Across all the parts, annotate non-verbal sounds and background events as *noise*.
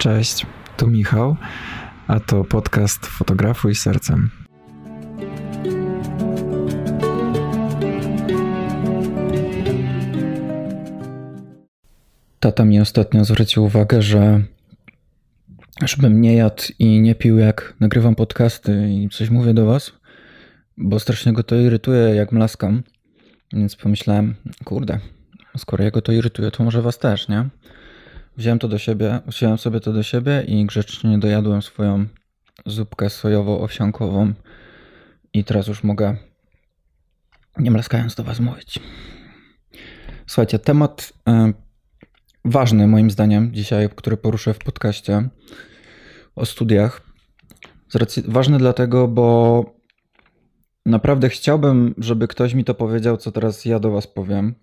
Cześć, tu Michał, a to podcast Fotografuj Sercem. Tata mi ostatnio zwrócił uwagę, że żebym nie jadł i nie pił jak nagrywam podcasty i coś mówię do was, bo strasznie go to irytuje jak mlaskam. Więc pomyślałem, kurde, skoro jego to irytuje, to może was też, nie? Wziąłem to do siebie, wziąłem sobie to do siebie i grzecznie dojadłem swoją zupkę sojowo-owsiankową i teraz już mogę nie mlaskając do was mówić. Słuchajcie, temat y, ważny moim zdaniem dzisiaj, który poruszę w podcaście o studiach. Ważny dlatego, bo naprawdę chciałbym, żeby ktoś mi to powiedział, co teraz ja do was powiem.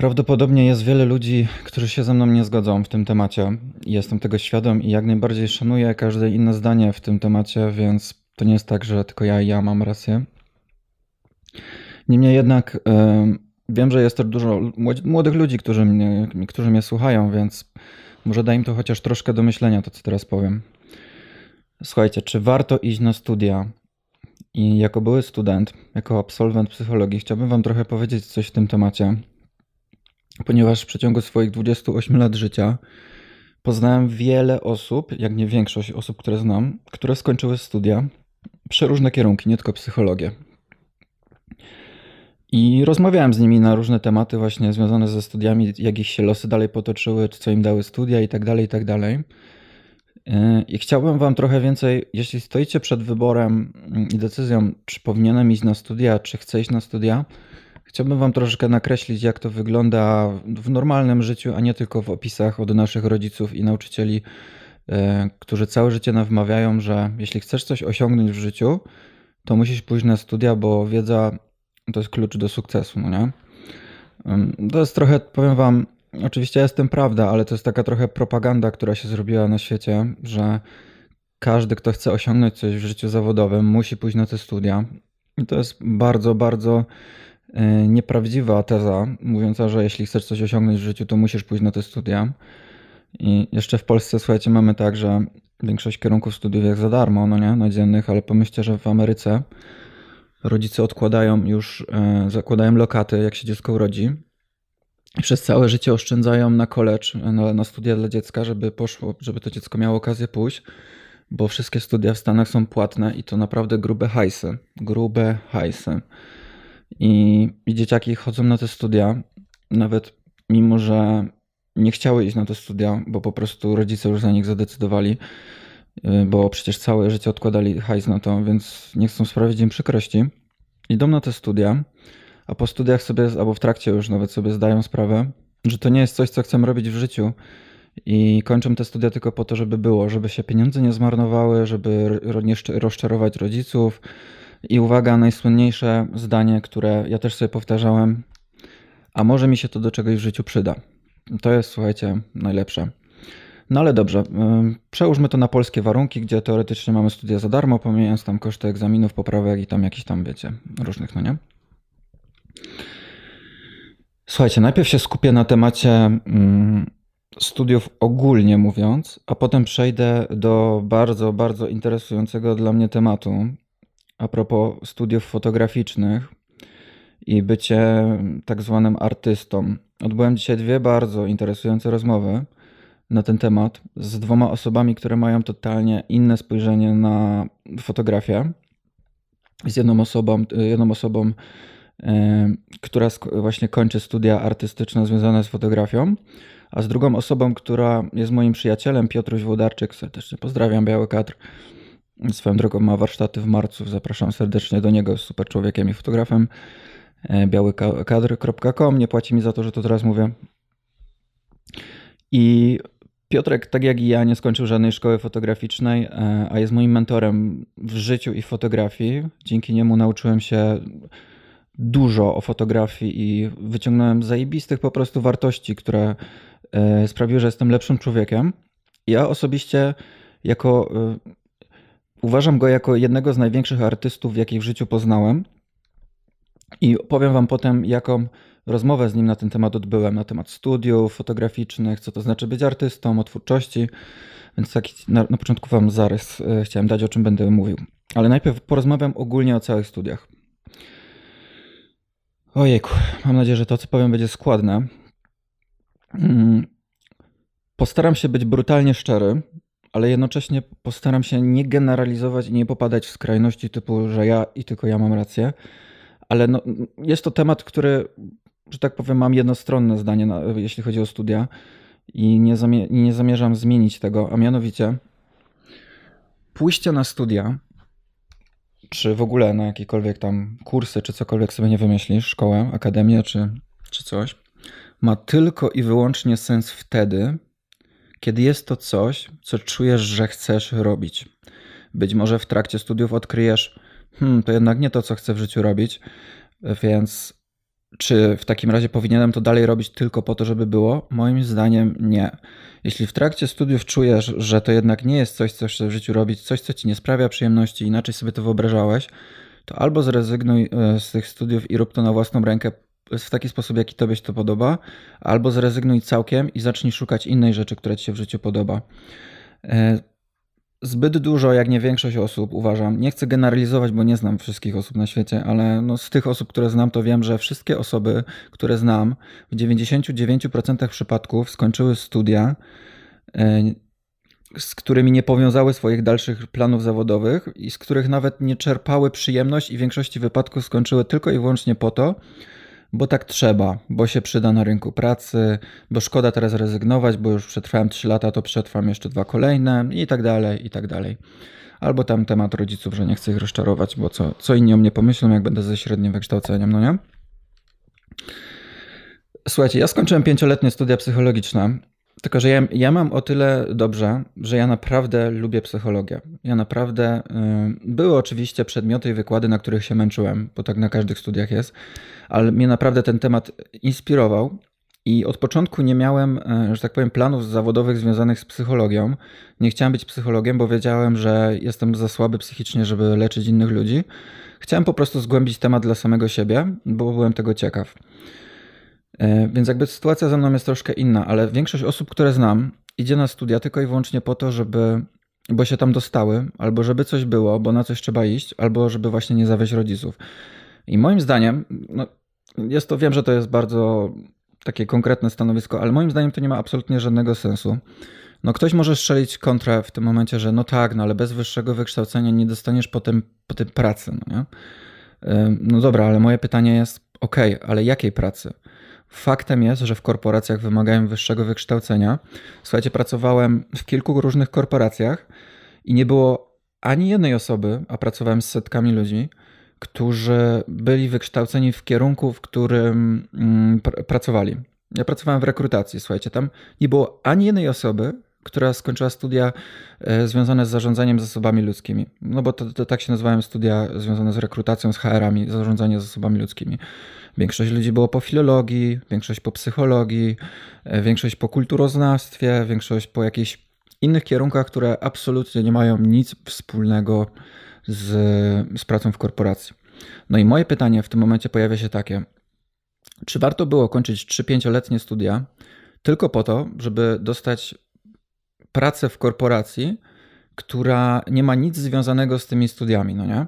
Prawdopodobnie jest wiele ludzi, którzy się ze mną nie zgodzą w tym temacie. Jestem tego świadom i jak najbardziej szanuję każde inne zdanie w tym temacie, więc to nie jest tak, że tylko ja i ja mam rację. Niemniej jednak yy, wiem, że jest też dużo młodych ludzi, którzy mnie, którzy mnie słuchają, więc może da im to chociaż troszkę do myślenia, to co teraz powiem. Słuchajcie, czy warto iść na studia? I jako były student, jako absolwent psychologii, chciałbym Wam trochę powiedzieć coś w tym temacie ponieważ w przeciągu swoich 28 lat życia poznałem wiele osób, jak nie większość osób, które znam, które skończyły studia, przeróżne kierunki, nie tylko psychologię. I rozmawiałem z nimi na różne tematy właśnie związane ze studiami, jak ich się losy dalej potoczyły, co im dały studia i tak dalej, i tak dalej. I chciałbym Wam trochę więcej, jeśli stoicie przed wyborem i decyzją, czy powinienem iść na studia, czy chcę iść na studia, Chciałbym Wam troszeczkę nakreślić, jak to wygląda w normalnym życiu, a nie tylko w opisach od naszych rodziców i nauczycieli, e, którzy całe życie nam wmawiają, że jeśli chcesz coś osiągnąć w życiu, to musisz pójść na studia, bo wiedza to jest klucz do sukcesu, no nie? To jest trochę, powiem Wam, oczywiście jest tym prawda, ale to jest taka trochę propaganda, która się zrobiła na świecie, że każdy, kto chce osiągnąć coś w życiu zawodowym, musi pójść na te studia. I to jest bardzo, bardzo nieprawdziwa teza, mówiąca, że jeśli chcesz coś osiągnąć w życiu, to musisz pójść na te studia. I jeszcze w Polsce, słuchajcie, mamy tak, że większość kierunków studiów jest za darmo, no nie, nadziennych, ale pomyślcie, że w Ameryce rodzice odkładają już, e, zakładają lokaty, jak się dziecko urodzi. I przez całe życie oszczędzają na college, na, na studia dla dziecka, żeby poszło, żeby to dziecko miało okazję pójść, bo wszystkie studia w Stanach są płatne i to naprawdę grube hajsy. Grube hajsy. I, I dzieciaki chodzą na te studia, nawet mimo, że nie chciały iść na te studia, bo po prostu rodzice już za nich zadecydowali, y, bo przecież całe życie odkładali hajs na to, więc nie chcą sprawić im przykrości. Idą na te studia, a po studiach sobie, albo w trakcie już nawet sobie zdają sprawę, że to nie jest coś, co chcą robić w życiu i kończą te studia tylko po to, żeby było, żeby się pieniądze nie zmarnowały, żeby nie rozczarować rodziców, i uwaga, najsłynniejsze zdanie, które ja też sobie powtarzałem, a może mi się to do czegoś w życiu przyda. To jest, słuchajcie, najlepsze. No ale dobrze, przełóżmy to na polskie warunki, gdzie teoretycznie mamy studia za darmo, pomijając tam koszty egzaminów, poprawek i tam jakiś tam, wiecie, różnych, no nie? Słuchajcie, najpierw się skupię na temacie studiów ogólnie mówiąc, a potem przejdę do bardzo, bardzo interesującego dla mnie tematu, a propos studiów fotograficznych i bycie tak zwanym artystą. Odbyłem dzisiaj dwie bardzo interesujące rozmowy na ten temat z dwoma osobami, które mają totalnie inne spojrzenie na fotografię. Z jedną osobą, jedną osobą e, która właśnie kończy studia artystyczne związane z fotografią, a z drugą osobą, która jest moim przyjacielem, Piotruś Włodarczyk, serdecznie pozdrawiam, Biały Kadr, Swoją drogą ma warsztaty w marcu, zapraszam serdecznie do niego, jest super człowiekiem i fotografem. E, białykadr.com, nie płaci mi za to, że to teraz mówię. I Piotrek, tak jak i ja, nie skończył żadnej szkoły fotograficznej, e, a jest moim mentorem w życiu i fotografii. Dzięki niemu nauczyłem się dużo o fotografii i wyciągnąłem zajebistych po prostu wartości, które e, sprawiły, że jestem lepszym człowiekiem. Ja osobiście jako Uważam go jako jednego z największych artystów, jakich w życiu poznałem. I powiem Wam potem, jaką rozmowę z nim na ten temat odbyłem, na temat studiów fotograficznych, co to znaczy być artystą, o twórczości. Więc taki na, na początku Wam zarys e, chciałem dać, o czym będę mówił. Ale najpierw porozmawiam ogólnie o całych studiach. Ojejku, mam nadzieję, że to, co powiem, będzie składne. Mm, postaram się być brutalnie szczery, ale jednocześnie postaram się nie generalizować i nie popadać w skrajności typu, że ja i tylko ja mam rację. Ale no, jest to temat, który, że tak powiem, mam jednostronne zdanie, na, jeśli chodzi o studia i nie, zamie nie zamierzam zmienić tego, a mianowicie pójście na studia, czy w ogóle na jakiekolwiek tam kursy, czy cokolwiek sobie nie wymyślisz, szkołę, akademię, czy, czy coś, ma tylko i wyłącznie sens wtedy, kiedy jest to coś, co czujesz, że chcesz robić. Być może w trakcie studiów odkryjesz, hmm, to jednak nie to, co chcę w życiu robić, więc czy w takim razie powinienem to dalej robić tylko po to, żeby było? Moim zdaniem nie. Jeśli w trakcie studiów czujesz, że to jednak nie jest coś, co chcesz w życiu robić, coś, co ci nie sprawia przyjemności, inaczej sobie to wyobrażałeś, to albo zrezygnuj e, z tych studiów i rób to na własną rękę w taki sposób, jaki tobie się to podoba, albo zrezygnuj całkiem i zacznij szukać innej rzeczy, która ci się w życiu podoba. E, zbyt dużo, jak nie większość osób, uważam. Nie chcę generalizować, bo nie znam wszystkich osób na świecie, ale no z tych osób, które znam, to wiem, że wszystkie osoby, które znam, w 99% przypadków skończyły studia, e, z którymi nie powiązały swoich dalszych planów zawodowych i z których nawet nie czerpały przyjemność i w większości wypadków skończyły tylko i wyłącznie po to, bo tak trzeba, bo się przyda na rynku pracy, bo szkoda teraz rezygnować, bo już przetrwałem 3 lata, to przetrwam jeszcze dwa kolejne i tak dalej, i tak dalej. Albo tam temat rodziców, że nie chcę ich rozczarować, bo co, co inni o mnie pomyślą, jak będę ze średnim wykształceniem, no nie? Słuchajcie, ja skończyłem pięcioletnie studia psychologiczne tylko, że ja, ja mam o tyle dobrze, że ja naprawdę lubię psychologię. Ja naprawdę. Yy, były oczywiście przedmioty i wykłady, na których się męczyłem, bo tak na każdych studiach jest, ale mnie naprawdę ten temat inspirował. I od początku nie miałem, yy, że tak powiem, planów zawodowych związanych z psychologią. Nie chciałem być psychologiem, bo wiedziałem, że jestem za słaby psychicznie, żeby leczyć innych ludzi. Chciałem po prostu zgłębić temat dla samego siebie, bo byłem tego ciekaw. E, więc jakby sytuacja ze mną jest troszkę inna, ale większość osób, które znam, idzie na studia tylko i wyłącznie po to, żeby, bo się tam dostały, albo żeby coś było, bo na coś trzeba iść, albo żeby właśnie nie zawieść rodziców. I moim zdaniem, no, jest to, wiem, że to jest bardzo takie konkretne stanowisko, ale moim zdaniem to nie ma absolutnie żadnego sensu. No ktoś może strzelić kontrę w tym momencie, że no tak, no ale bez wyższego wykształcenia nie dostaniesz potem, potem pracy, no nie? E, no dobra, ale moje pytanie jest, ok, ale jakiej pracy? Faktem jest, że w korporacjach wymagają wyższego wykształcenia. Słuchajcie, pracowałem w kilku różnych korporacjach i nie było ani jednej osoby, a pracowałem z setkami ludzi, którzy byli wykształceni w kierunku, w którym mm, pr pracowali. Ja pracowałem w rekrutacji, słuchajcie, tam nie było ani jednej osoby, która skończyła studia e, związane z zarządzaniem zasobami ludzkimi. No bo to, to tak się nazywają studia związane z rekrutacją, z HR-ami, zarządzanie zasobami ludzkimi. Większość ludzi było po filologii, większość po psychologii, e, większość po kulturoznawstwie, większość po jakichś innych kierunkach, które absolutnie nie mają nic wspólnego z, z pracą w korporacji. No i moje pytanie w tym momencie pojawia się takie: czy warto było kończyć 3-5-letnie studia tylko po to, żeby dostać pracę w korporacji, która nie ma nic związanego z tymi studiami, no nie?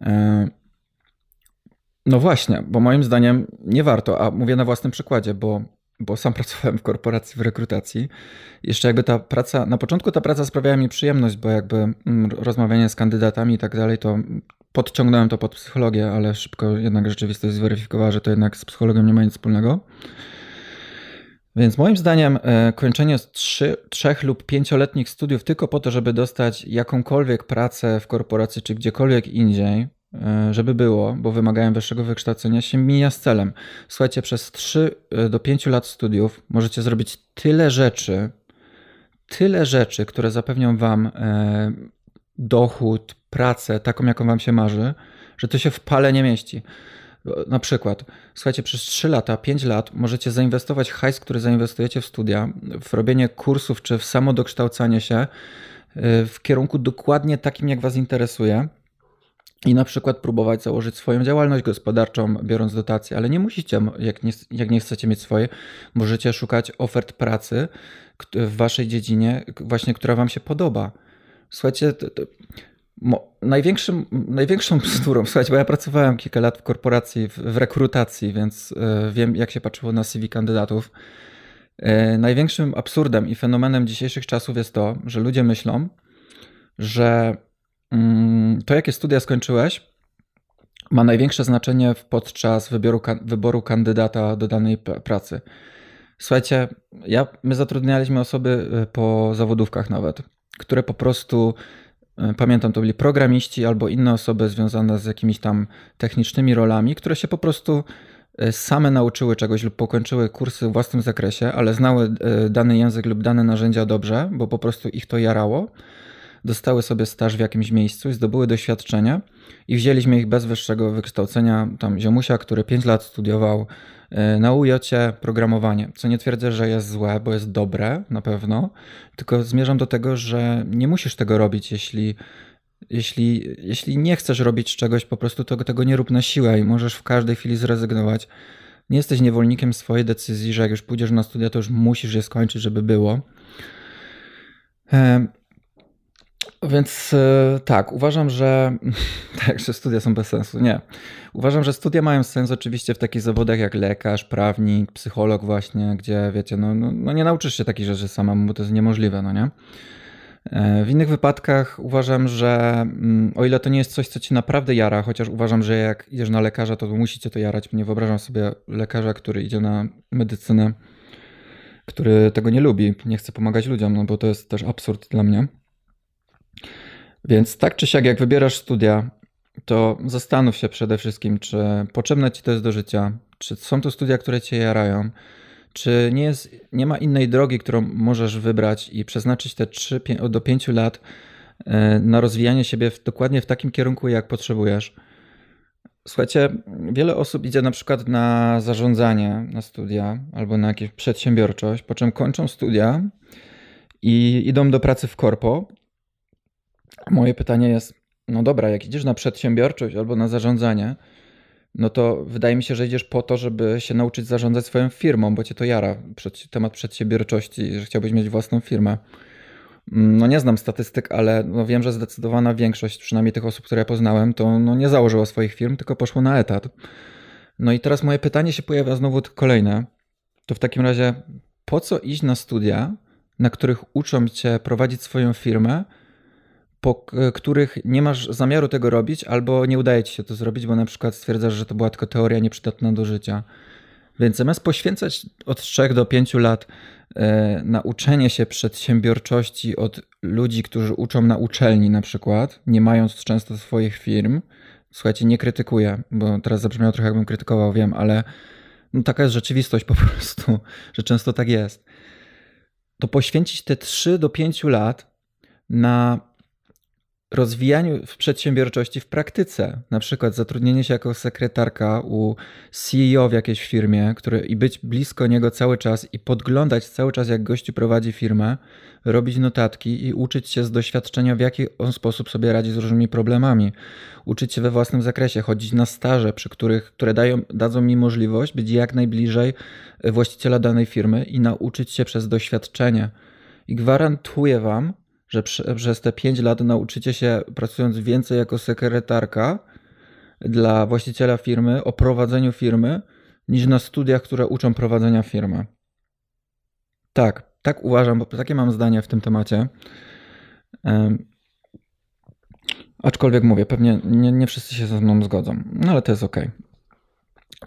E, no właśnie, bo moim zdaniem nie warto, a mówię na własnym przykładzie, bo, bo sam *laughs* pracowałem w korporacji, w rekrutacji. Jeszcze jakby ta praca, na początku ta praca sprawiała mi przyjemność, bo jakby mm, rozmawianie z kandydatami i tak dalej, to podciągnąłem to pod psychologię, ale szybko jednak rzeczywistość zweryfikowała, że to jednak z psychologią nie ma nic wspólnego. Więc moim zdaniem e, kończenie trzy, trzech lub pięcioletnich studiów tylko po to, żeby dostać jakąkolwiek pracę w korporacji czy gdziekolwiek indziej, e, żeby było, bo wymagają wyższego wykształcenia, się mija z celem. Słuchajcie, przez 3 e, do 5 lat studiów możecie zrobić tyle rzeczy, tyle rzeczy, które zapewnią wam dochód, pracę taką, jaką wam się marzy, że to się w pale nie mieści. Na przykład, słuchajcie, przez 3 lata, 5 lat możecie zainwestować hajs, który zainwestujecie w studia, w robienie kursów czy w samo dokształcanie się y, w kierunku dokładnie takim, jak Was interesuje. i na przykład próbować założyć swoją działalność gospodarczą, biorąc dotacje, ale nie musicie, jak nie, jak nie chcecie mieć swojej, możecie szukać ofert pracy w waszej dziedzinie, właśnie która wam się podoba. Słuchajcie, to, to, mo, największym, największą bzdurą, słuchajcie, bo ja pracowałem kilka lat w korporacji, w, w rekrutacji, więc y, wiem, jak się patrzyło na CV kandydatów. Y, największym absurdem i fenomenem dzisiejszych czasów jest to, że ludzie myślą, że Mm, to, jakie studia skończyłeś, ma największe znaczenie podczas wyboru, wyboru kandydata do danej pracy. Słuchajcie, ja, my zatrudnialiśmy osoby y, po zawodówkach nawet, które po prostu, y, pamiętam, to byli programiści albo inne osoby związane z jakimiś tam technicznymi rolami, które się po prostu y, same nauczyły czegoś lub pokończyły kursy w własnym zakresie, ale znały dany język lub dane narzędzia dobrze, bo po prostu ich to jarało dostały sobie staż w jakimś miejscu i zdobyły doświadczenie i wzięliśmy ich bez wyższego wykształcenia, tam ziomusia, który 5 lat studiował e, na UJ programowanie, co nie twierdzę, że jest złe, bo jest dobre na pewno, tylko zmierzam do tego, że nie musisz tego robić, jeśli jeśli, jeśli nie chcesz robić czegoś, po prostu to, tego nie rób na siłę i możesz w każdej chwili zrezygnować. Nie jesteś niewolnikiem swojej decyzji, że jak już pójdziesz na studia, to już musisz je skończyć, żeby było. Więc e, tak, uważam, że *laughs* tak, że studia są bez sensu. Nie. Uważam, że studia mają sens oczywiście w takich zawodach jak lekarz, prawnik, psycholog właśnie, gdzie wiecie, no, no, no nie nauczysz się takich rzeczy samemu, bo to jest niemożliwe, no nie? E, w innych wypadkach uważam, że mm, o ile to nie jest coś, co ci naprawdę jara, chociaż uważam, że jak idziesz na lekarza, to musicie to jarać. Nie wyobrażam sobie lekarza, który idzie na medycynę, który tego nie lubi, nie chce pomagać ludziom, no bo to jest też absurd dla mnie. Więc tak czy siak, jak wybierasz studia, to zastanów się przede wszystkim, czy potrzebne ci to jest do życia, czy są to studia, które cię jarają, czy nie, jest, nie ma innej drogi, którą możesz wybrać i przeznaczyć te 3 do 5 lat e, na rozwijanie siebie w, dokładnie w takim kierunku, jak potrzebujesz. Słuchajcie, wiele osób idzie na przykład na zarządzanie na studia albo na jakąś przedsiębiorczość, po czym kończą studia i idą do pracy w korpo Moje pytanie jest, no dobra, jak idziesz na przedsiębiorczość albo na zarządzanie, no to wydaje mi się, że idziesz po to, żeby się nauczyć zarządzać swoją firmą, bo cię to jara, temat przedsiębiorczości, że chciałbyś mieć własną firmę. Mm, no nie znam statystyk, ale no wiem, że zdecydowana większość, przynajmniej tych osób, które ja poznałem, to no nie założyło swoich firm, tylko poszło na etat. No i teraz moje pytanie się pojawia znowu kolejne. To w takim razie, po co iść na studia, na których uczą cię prowadzić swoją firmę, po których nie masz zamiaru tego robić, albo nie udaje ci się to zrobić, bo na przykład stwierdzasz, że to była tylko teoria nieprzydatna do życia. Więc zamiast poświęcać od 3 do 5 lat e, na uczenie się przedsiębiorczości od ludzi, którzy uczą na uczelni na przykład, nie mając często swoich firm, słuchajcie, nie krytykuję, bo teraz zabrzmiało trochę jakbym krytykował, wiem, ale no taka jest rzeczywistość po *laughs* prostu, że często tak jest. To poświęcić te 3 do 5 lat na rozwijaniu w przedsiębiorczości w praktyce, na przykład zatrudnienie się jako sekretarka u CEO w jakiejś firmie, który, i być blisko niego cały czas i podglądać cały czas, jak gościu prowadzi firmę, robić notatki i uczyć się z doświadczenia, w jaki on sposób sobie radzi z różnymi problemami, uczyć się we własnym zakresie, chodzić na staże, przy których, które dają, dadzą mi możliwość być jak najbliżej właściciela danej firmy i nauczyć się przez doświadczenie. I gwarantuję Wam, że przez te 5 lat nauczycie się, pracując więcej jako sekretarka dla właściciela firmy, o prowadzeniu firmy, niż na studiach, które uczą prowadzenia firmy. Tak, tak uważam, bo takie mam zdanie w tym temacie. Aczkolwiek mówię, pewnie nie, nie wszyscy się ze mną zgodzą, no ale to jest ok.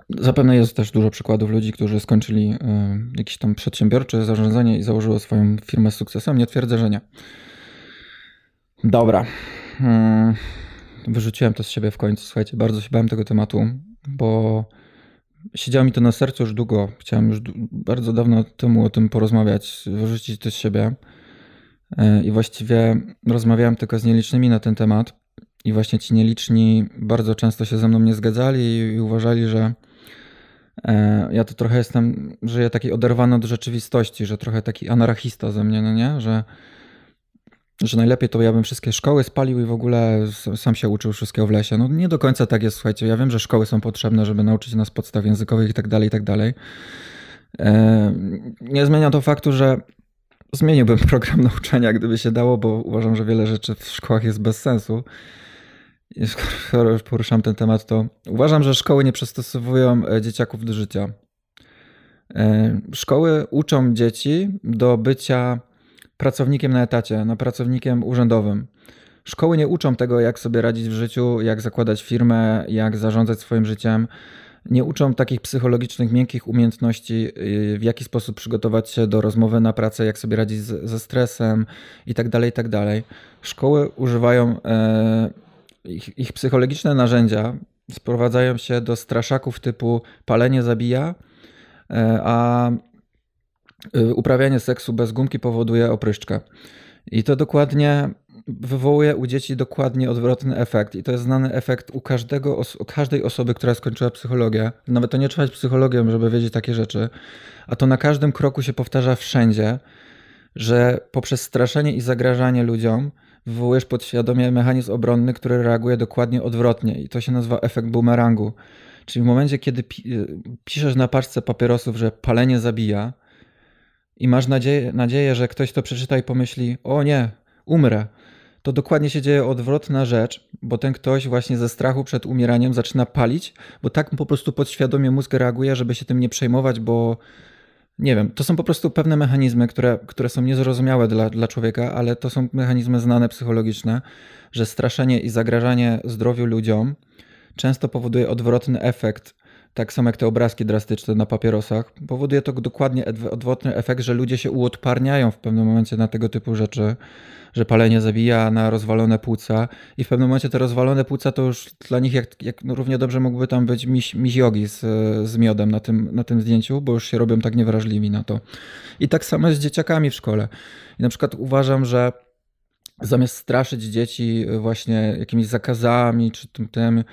Zapewne jest też dużo przykładów ludzi, którzy skończyli y, jakieś tam przedsiębiorcze zarządzanie i założyło swoją firmę z sukcesem. Nie twierdzę, że nie. Dobra. Hmm. Wyrzuciłem to z siebie w końcu. Słuchajcie, bardzo się bałem tego tematu, bo siedziało mi to na sercu już długo. Chciałem już bardzo dawno temu o tym porozmawiać, wyrzucić to z siebie. E, I właściwie rozmawiałem tylko z nielicznymi na ten temat. I właśnie ci nieliczni bardzo często się ze mną nie zgadzali i uważali, że e, ja to trochę jestem, żyję taki oderwany od rzeczywistości, że trochę taki anarchista ze mnie, no nie? Że że najlepiej to ja bym wszystkie szkoły spalił i w ogóle sam się uczył wszystkiego w lesie. No nie do końca tak jest, słuchajcie. Ja wiem, że szkoły są potrzebne, żeby nauczyć nas podstaw językowych i tak dalej, i tak dalej. Nie zmienia to faktu, że zmieniłbym *laughs* program nauczania, gdyby się dało, bo uważam, że wiele rzeczy w szkołach jest bez sensu. I *laughs* skoro już poruszam ten temat, to uważam, że szkoły nie przystosowują e, dzieciaków do życia. E, szkoły uczą dzieci do bycia pracownikiem na etacie, na pracownikiem urzędowym. Szkoły nie uczą tego, jak sobie radzić w życiu, jak zakładać firmę, jak zarządzać swoim życiem. Nie uczą takich psychologicznych, miękkich umiejętności, y, w jaki sposób przygotować się do rozmowy na pracę, jak sobie radzić z, ze stresem itd., tak itd. Tak Szkoły używają e, ich, ich psychologiczne narzędzia, sprowadzają się do straszaków typu palenie zabija, e, a uprawianie seksu bez gumki powoduje opryszczkę. I to dokładnie wywołuje u dzieci dokładnie odwrotny efekt. I to jest znany efekt u każdego, u każdej osoby, która skończyła psychologię. Nawet to nie trzeba być psychologiem, żeby wiedzieć takie rzeczy. A to na każdym kroku się powtarza wszędzie, że poprzez straszenie i zagrażanie ludziom wywołujesz podświadomie mechanizm obronny, który reaguje dokładnie odwrotnie. I to się nazywa efekt bumerangu. Czyli w momencie, kiedy y, piszesz na paczce papierosów, że palenie zabija, i masz nadzieję, nadzieję, że ktoś to przeczyta i pomyśli: O nie, umrę. To dokładnie się dzieje odwrotna rzecz, bo ten ktoś właśnie ze strachu przed umieraniem zaczyna palić, bo tak po prostu podświadomie mózg reaguje, żeby się tym nie przejmować, bo nie wiem, to są po prostu pewne mechanizmy, które, które są niezrozumiałe dla, dla człowieka, ale to są mechanizmy znane psychologiczne, że straszenie i zagrażanie zdrowiu ludziom często powoduje odwrotny efekt tak samo jak te obrazki drastyczne na papierosach, powoduje to dokładnie odwrotny efekt, że ludzie się uodparniają w pewnym momencie na tego typu rzeczy, że palenie zabija na rozwalone płuca i w pewnym momencie te rozwalone płuca to już dla nich jak, jak no równie dobrze mógłby tam być miś, miś jogi z, z miodem na tym, na tym zdjęciu, bo już się robią tak niewrażliwi na to. I tak samo z dzieciakami w szkole. I na przykład uważam, że zamiast straszyć dzieci właśnie jakimiś zakazami czy tym, tym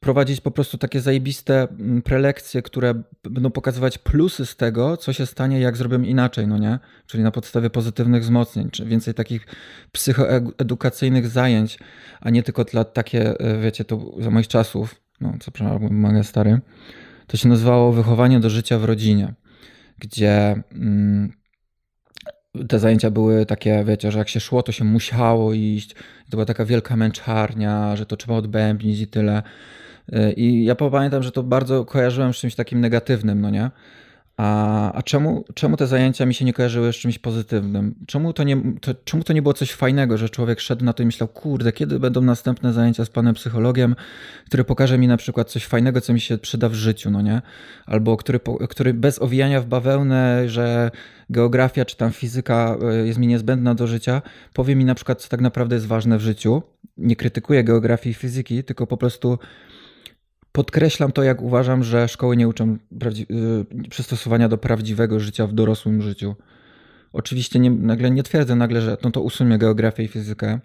prowadzić po prostu takie zajebiste mm, prelekcje, które będą pokazywać plusy z tego, co się stanie, jak zrobimy inaczej, no nie? Czyli na podstawie pozytywnych wzmocnień, czy więcej takich psychoedukacyjnych zajęć, a nie tylko dla takie, e, wiecie, to za moich czasów, no co przepraszam, mega stary, to się nazywało wychowanie do życia w rodzinie, gdzie mm, te zajęcia były takie, wiecie, że jak się szło, to się musiało iść. To była taka wielka męczarnia, że to trzeba odbębnić i tyle. I ja pamiętam, że to bardzo kojarzyłem z czymś takim negatywnym, no nie? A, a czemu, czemu te zajęcia mi się nie kojarzyły z czymś pozytywnym? Czemu to, nie, to, czemu to nie było coś fajnego, że człowiek szedł na to i myślał, kurde, kiedy będą następne zajęcia z panem psychologiem, który pokaże mi na przykład coś fajnego, co mi się przyda w życiu, no nie? Albo który, który bez owijania w bawełnę, że geografia czy tam fizyka e, jest mi niezbędna do życia, powie mi na przykład, co tak naprawdę jest ważne w życiu. Nie krytykuję geografii i fizyki, tylko po prostu Podkreślam to, jak uważam, że szkoły nie uczą y, przystosowania do prawdziwego życia w dorosłym życiu. Oczywiście nie, nagle nie twierdzę nagle, że no to usunie geografię i fizykę.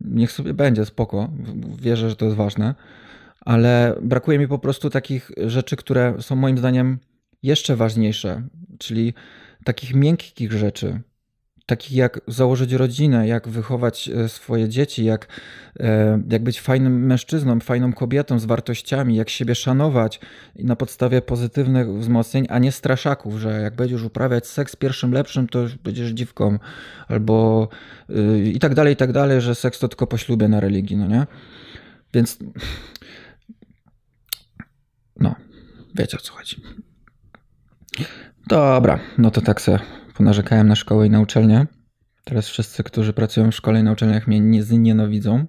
Niech sobie będzie, spoko. Wierzę, że to jest ważne. Ale brakuje mi po prostu takich rzeczy, które są moim zdaniem jeszcze ważniejsze, czyli takich miękkich rzeczy, takich jak założyć rodzinę, jak wychować e, swoje dzieci, jak, e, jak być fajnym mężczyzną, fajną kobietą z wartościami, jak siebie szanować na podstawie pozytywnych wzmocnień, a nie straszaków, że jak będziesz uprawiać seks pierwszym lepszym, to będziesz dziwką, albo yy, i tak dalej, i tak dalej, że seks to tylko po ślubie na religii, no nie? Więc no, wiecie o co chodzi. Dobra, no to tak se ponarzekałem na szkołę i na uczelnię. Teraz wszyscy, którzy pracują w szkole i na uczelniach mnie nie nienawidzą.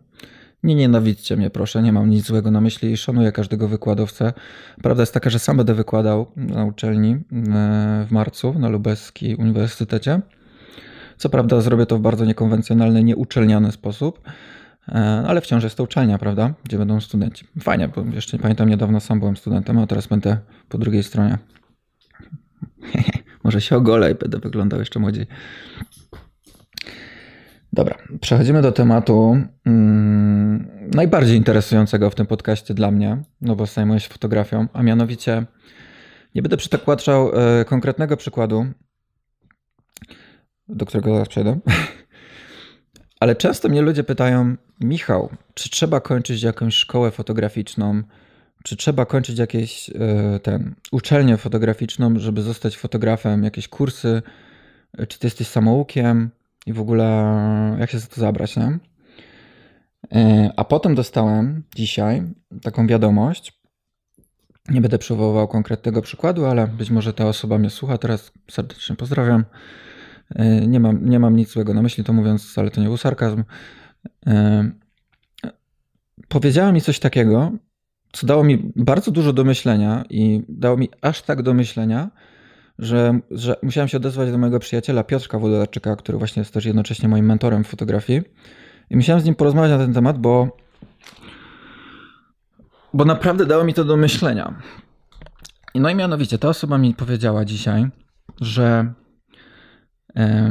Nie nienawidźcie mnie, proszę, nie mam nic złego na myśli i szanuję każdego wykładowcę. Prawda jest taka, że sam będę wykładał na uczelni e, w marcu na Lubelski Uniwersytecie. Co prawda zrobię to w bardzo niekonwencjonalny, nieuczelniany sposób, e, ale wciąż jest to uczelnia, prawda? Gdzie będą studenci. Fajnie, bo jeszcze pamiętam, niedawno sam byłem studentem, a teraz będę po drugiej stronie. *laughs* Może się ogolę i będę wyglądał jeszcze młodziej. Dobra, przechodzimy do tematu mm, najbardziej interesującego w tym podcaście dla mnie, no bo zajmuję się fotografią, a mianowicie nie będę przytakwłaczał y, konkretnego przykładu, do którego zaraz przejdę, *laughs* Ale często mnie ludzie pytają, Michał, czy trzeba kończyć jakąś szkołę fotograficzną, czy trzeba kończyć jakieś e, ten, uczelnię fotograficzną, żeby zostać fotografem, jakieś kursy, czy ty jesteś samoukiem i w ogóle jak się za to zabrać, nie? E, a potem dostałem dzisiaj taką wiadomość. Nie będę przywoływał konkretnego przykładu, ale być może ta osoba mnie słucha. Teraz serdecznie pozdrawiam. E, nie mam, nie mam nic złego na myśli, to mówiąc, ale to nie był sarkazm. E, powiedziała mi coś takiego, co dało mi bardzo dużo do myślenia i dało mi aż tak do myślenia, że, że musiałem się odezwać do mojego przyjaciela Piotrka Włodarczyka, który właśnie jest też jednocześnie moim mentorem w fotografii. I musiałem z nim porozmawiać na ten temat, bo, bo naprawdę dało mi to do myślenia. No i mianowicie ta osoba mi powiedziała dzisiaj, że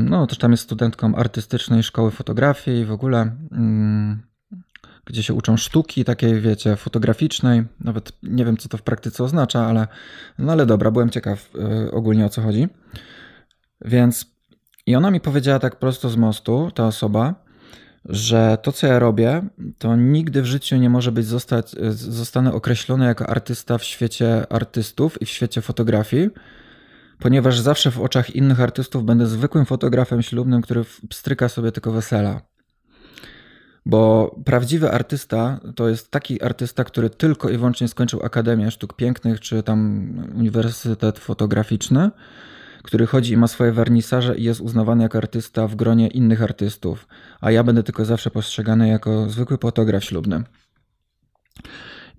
no też tam jest studentką artystycznej szkoły fotografii i w ogóle mm, gdzie się uczą sztuki takiej, wiecie, fotograficznej. Nawet nie wiem, co to w praktyce oznacza, ale no ale dobra, byłem ciekaw y, ogólnie o co chodzi. Więc i ona mi powiedziała tak prosto z mostu, ta osoba, że to, co ja robię, to nigdy w życiu nie może być zostać, zostanę określony jako artysta w świecie artystów i w świecie fotografii, ponieważ zawsze w oczach innych artystów będę zwykłym fotografem ślubnym, który stryka sobie tylko wesela. Bo prawdziwy artysta to jest taki artysta, który tylko i wyłącznie skończył Akademię Sztuk Pięknych czy tam Uniwersytet Fotograficzny, który chodzi i ma swoje wernisaże i jest uznawany jako artysta w gronie innych artystów, a ja będę tylko zawsze postrzegany jako zwykły fotograf ślubny.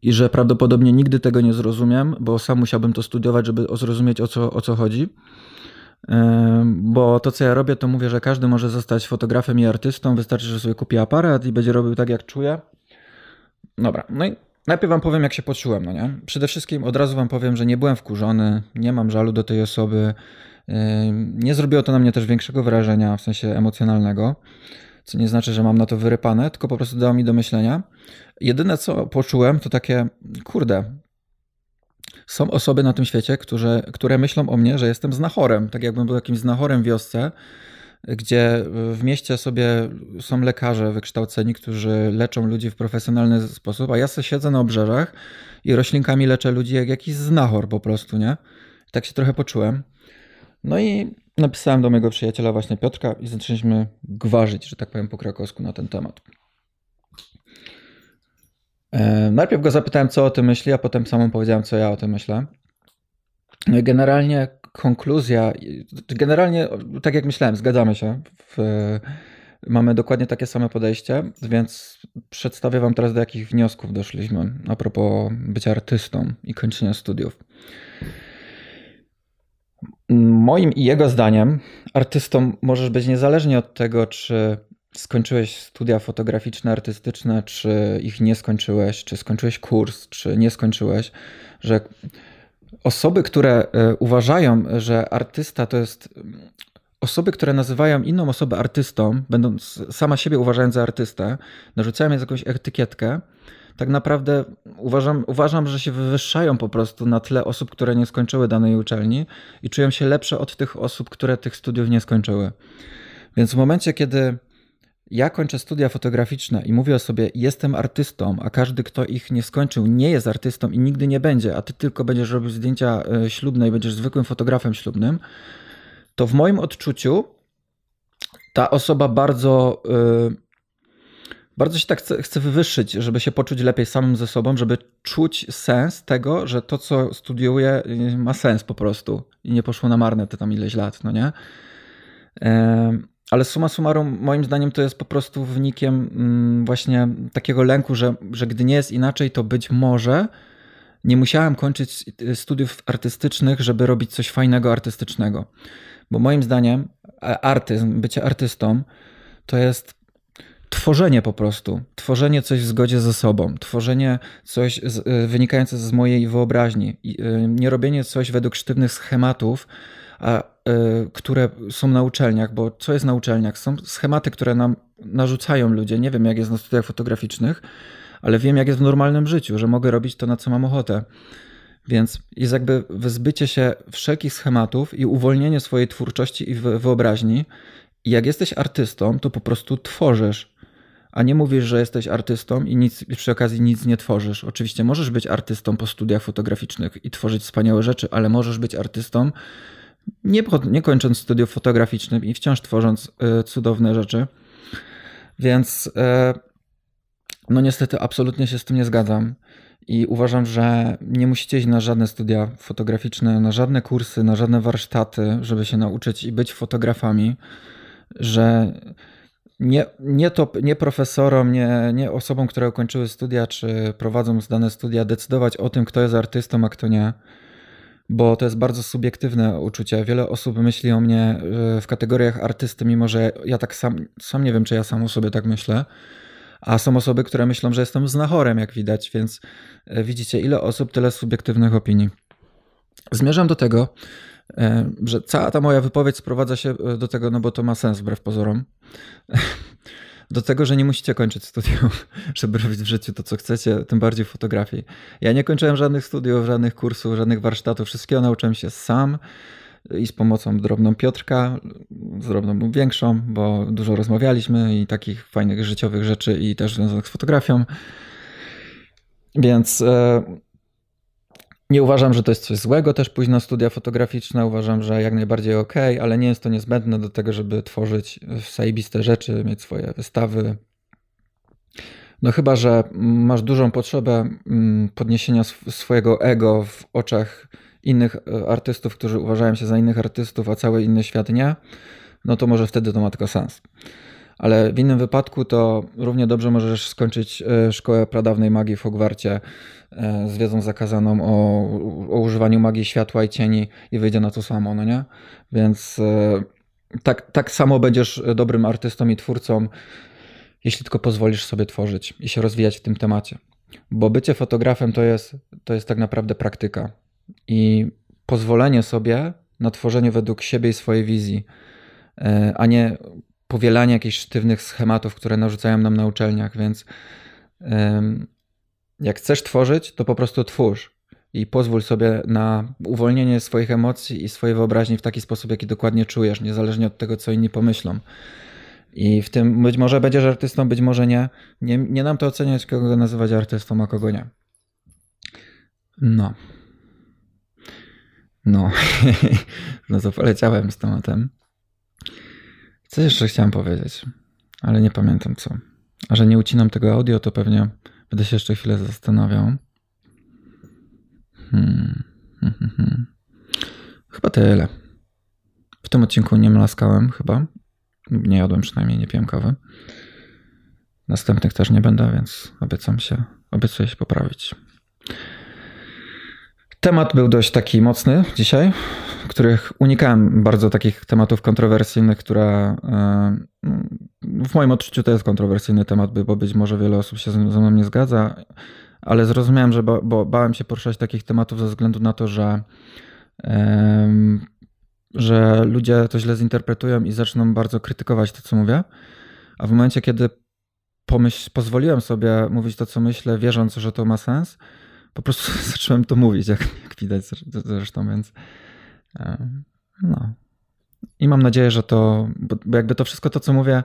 I że prawdopodobnie nigdy tego nie zrozumiem, bo sam musiałbym to studiować, żeby zrozumieć o co, o co chodzi. Bo to, co ja robię, to mówię, że każdy może zostać fotografem i artystą. Wystarczy, że sobie kupi aparat i będzie robił tak, jak czuje. Dobra, no i najpierw wam powiem, jak się poczułem, no nie? Przede wszystkim od razu wam powiem, że nie byłem wkurzony, nie mam żalu do tej osoby. Nie zrobiło to na mnie też większego wrażenia, w sensie emocjonalnego, co nie znaczy, że mam na to wyrypane, tylko po prostu dało mi do myślenia. Jedyne, co poczułem, to takie, kurde, są osoby na tym świecie, które, które myślą o mnie, że jestem znachorem, tak jakbym był jakimś znachorem w wiosce, gdzie w mieście sobie są lekarze wykształceni, którzy leczą ludzi w profesjonalny sposób, a ja sobie siedzę na obrzeżach i roślinkami leczę ludzi jak jakiś znachor po prostu, nie? Tak się trochę poczułem. No i napisałem do mojego przyjaciela właśnie Piotrka i zaczęliśmy gwarzyć, że tak powiem po krakowsku na ten temat. E, najpierw go zapytałem, co o tym myśli, a potem samą powiedziałem, co ja o tym myślę. No generalnie konkluzja, generalnie tak jak myślałem, zgadzamy się. W, mamy dokładnie takie same podejście, więc przedstawię Wam teraz, do jakich wniosków doszliśmy a propos bycia artystą i kończenia studiów. Moim i jego zdaniem, artystą możesz być niezależnie od tego, czy skończyłeś studia fotograficzne, artystyczne, czy ich nie skończyłeś, czy skończyłeś kurs, czy nie skończyłeś, że osoby, które e, uważają, że artysta to jest. Osoby, które nazywają inną osobę artystą, będąc sama siebie uważając za artystę, narzucają jej jakąś etykietkę, tak naprawdę uważam, uważam, że się wywyższają po prostu na tle osób, które nie skończyły danej uczelni i czują się lepsze od tych osób, które tych studiów nie skończyły. Więc w momencie, kiedy ja kończę studia fotograficzne i mówię o sobie, jestem artystą, a każdy, kto ich nie skończył, nie jest artystą i nigdy nie będzie, a ty tylko będziesz robił zdjęcia e, ślubne i będziesz zwykłym fotografem ślubnym, to w moim odczuciu ta osoba bardzo, yy, bardzo się tak chce, chce wywyższyć, żeby się poczuć lepiej samym ze sobą, żeby czuć sens tego, że to, co studiuje, ma sens po prostu i nie poszło na marne te tam ileś lat, no nie? Yy, ale suma summarum, moim zdaniem, to jest po prostu wynikiem mm, właśnie takiego lęku, że, że gdy nie jest inaczej, to być może nie musiałem kończyć studiów artystycznych, żeby robić coś fajnego artystycznego. Bo moim zdaniem, artyzm, bycie artystą, to jest tworzenie po prostu. Tworzenie coś w zgodzie ze sobą, tworzenie coś z, y, wynikające z mojej wyobraźni. Y, nie robienie coś według sztywnych schematów, a, y, które są na uczelniach, bo co jest na uczelniach? Są schematy, które nam narzucają ludzie. Nie wiem, jak jest na studiach fotograficznych, ale wiem, jak jest w normalnym życiu, że mogę robić to, na co mam ochotę. Więc jest jakby wyzbycie się wszelkich schematów i uwolnienie swojej twórczości i wyobraźni I jak jesteś artystą, to po prostu tworzysz, a nie mówisz, że jesteś artystą i nic, przy okazji nic nie tworzysz. Oczywiście możesz być artystą po studiach fotograficznych i tworzyć wspaniałe rzeczy, ale możesz być artystą nie, nie kończąc studiów fotograficznych i wciąż tworząc y, cudowne rzeczy. Więc y, no niestety absolutnie się z tym nie zgadzam. I uważam, że nie musicie iść na żadne studia fotograficzne, na żadne kursy, na żadne warsztaty, żeby się nauczyć i być fotografami, że nie, nie, to, nie profesorom, nie, nie osobom, które ukończyły studia, czy prowadzą zdane studia, decydować o tym, kto jest artystą, a kto nie. Bo to jest bardzo subiektywne uczucie. Wiele osób myśli o mnie e, w kategoriach artysty, mimo że ja tak sam, sam nie wiem, czy ja sam o sobie tak myślę. A są osoby, które myślą, że jestem znachorem, jak widać, więc e, widzicie, ile osób, tyle subiektywnych opinii. Zmierzam do tego, e, że cała ta moja wypowiedź sprowadza się do tego, no bo to ma sens wbrew pozorom, *laughs* do tego, że nie musicie kończyć studiów, *laughs* żeby robić w życiu to, co chcecie, tym bardziej fotografii. Ja nie kończyłem żadnych studiów, żadnych kursów, żadnych warsztatów, wszystkiego nauczyłem się sam i z pomocą drobną Piotrka, z drobną większą, bo dużo rozmawialiśmy i takich fajnych życiowych rzeczy i też związanych z fotografią. Więc e, nie uważam, że to jest coś złego też na studia fotograficzne. Uważam, że jak najbardziej ok, ale nie jest to niezbędne do tego, żeby tworzyć zajebiste rzeczy, mieć swoje wystawy. No chyba, że masz dużą potrzebę mm, podniesienia swojego ego w oczach innych e, artystów, którzy uważają się za innych artystów, a cały inny świat nie, no to może wtedy to ma tylko sens. Ale w innym wypadku to równie dobrze możesz skończyć e, szkołę pradawnej magii w Hogwarcie e, z wiedzą zakazaną o, o używaniu magii światła i cieni i wyjdzie na to samo, no nie? Więc tak, tak samo będziesz dobrym artystą i twórcą, jeśli tylko pozwolisz sobie tworzyć i się rozwijać w tym temacie. Bo bycie fotografem to jest, to jest tak naprawdę praktyka i pozwolenie sobie na tworzenie według siebie i swojej wizji, e, a nie powielanie jakichś sztywnych schematów, które narzucają nam na uczelniach. Więc jak chcesz tworzyć, to po prostu twórz i pozwól sobie na uwolnienie swoich emocji i swojej wyobraźni w taki sposób, jaki dokładnie czujesz, niezależnie od tego, co inni pomyślą. I w tym być może będziesz artystą, być może nie. Nie, nie nam to oceniać, kogo nazywać artystą, a kogo nie. No. No, *laughs* no to poleciałem z tematem. Co jeszcze chciałem powiedzieć, ale nie pamiętam co. A że nie ucinam tego audio, to pewnie będę się jeszcze chwilę zastanawiał. Hmm. *laughs* Chyba tyle. W tym odcinku nie mlaskałem chyba. Nie jadłem przynajmniej, nie piłem kawy. Następnych też nie będę, więc obiecam się, obiecuję się poprawić. Temat był dość taki mocny dzisiaj, których unikałem bardzo takich tematów kontrowersyjnych, które w moim odczuciu to jest kontrowersyjny temat, bo być może wiele osób się ze mną nie zgadza, ale zrozumiałem, że bo, bo bałem się poruszać takich tematów ze względu na to, że, że ludzie to źle zinterpretują i zaczną bardzo krytykować to, co mówię. A w momencie, kiedy pomyśl, pozwoliłem sobie mówić to, co myślę, wierząc, że to ma sens, po prostu *laughs* zacząłem to mówić, jak, jak widać zresztą, więc no. I mam nadzieję, że to, bo jakby to wszystko to, co mówię,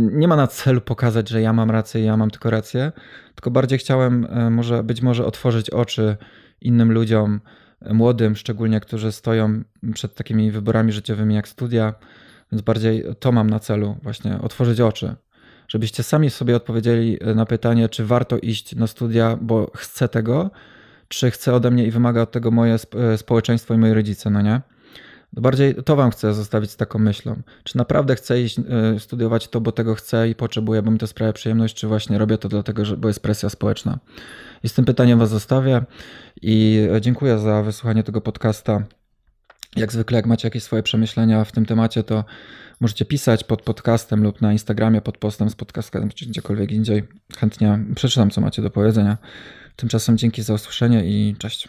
nie ma na celu pokazać, że ja mam rację i ja mam tylko rację, tylko bardziej chciałem e, może być może otworzyć oczy innym ludziom, e, młodym szczególnie, którzy stoją przed takimi wyborami życiowymi jak studia, więc bardziej to mam na celu właśnie, otworzyć oczy żebyście sami sobie odpowiedzieli e, na pytanie, czy warto iść na studia, bo chcę tego, czy chce ode mnie i wymaga od tego moje e, społeczeństwo i moi rodzice, no nie? Bardziej to wam chcę zostawić z taką myślą. Czy naprawdę chcę iść e, studiować to, bo tego chcę i potrzebuję, bo mi to sprawia przyjemność, czy właśnie robię to dlatego, że, bo jest presja społeczna. I z tym pytaniem was zostawię i dziękuję za wysłuchanie tego podcasta. Jak zwykle, jak macie jakieś swoje przemyślenia w tym temacie, to Możecie pisać pod podcastem lub na Instagramie pod postem z podcastem, czy gdziekolwiek indziej. Chętnie przeczytam, co macie do powiedzenia. Tymczasem dzięki za usłyszenie i cześć.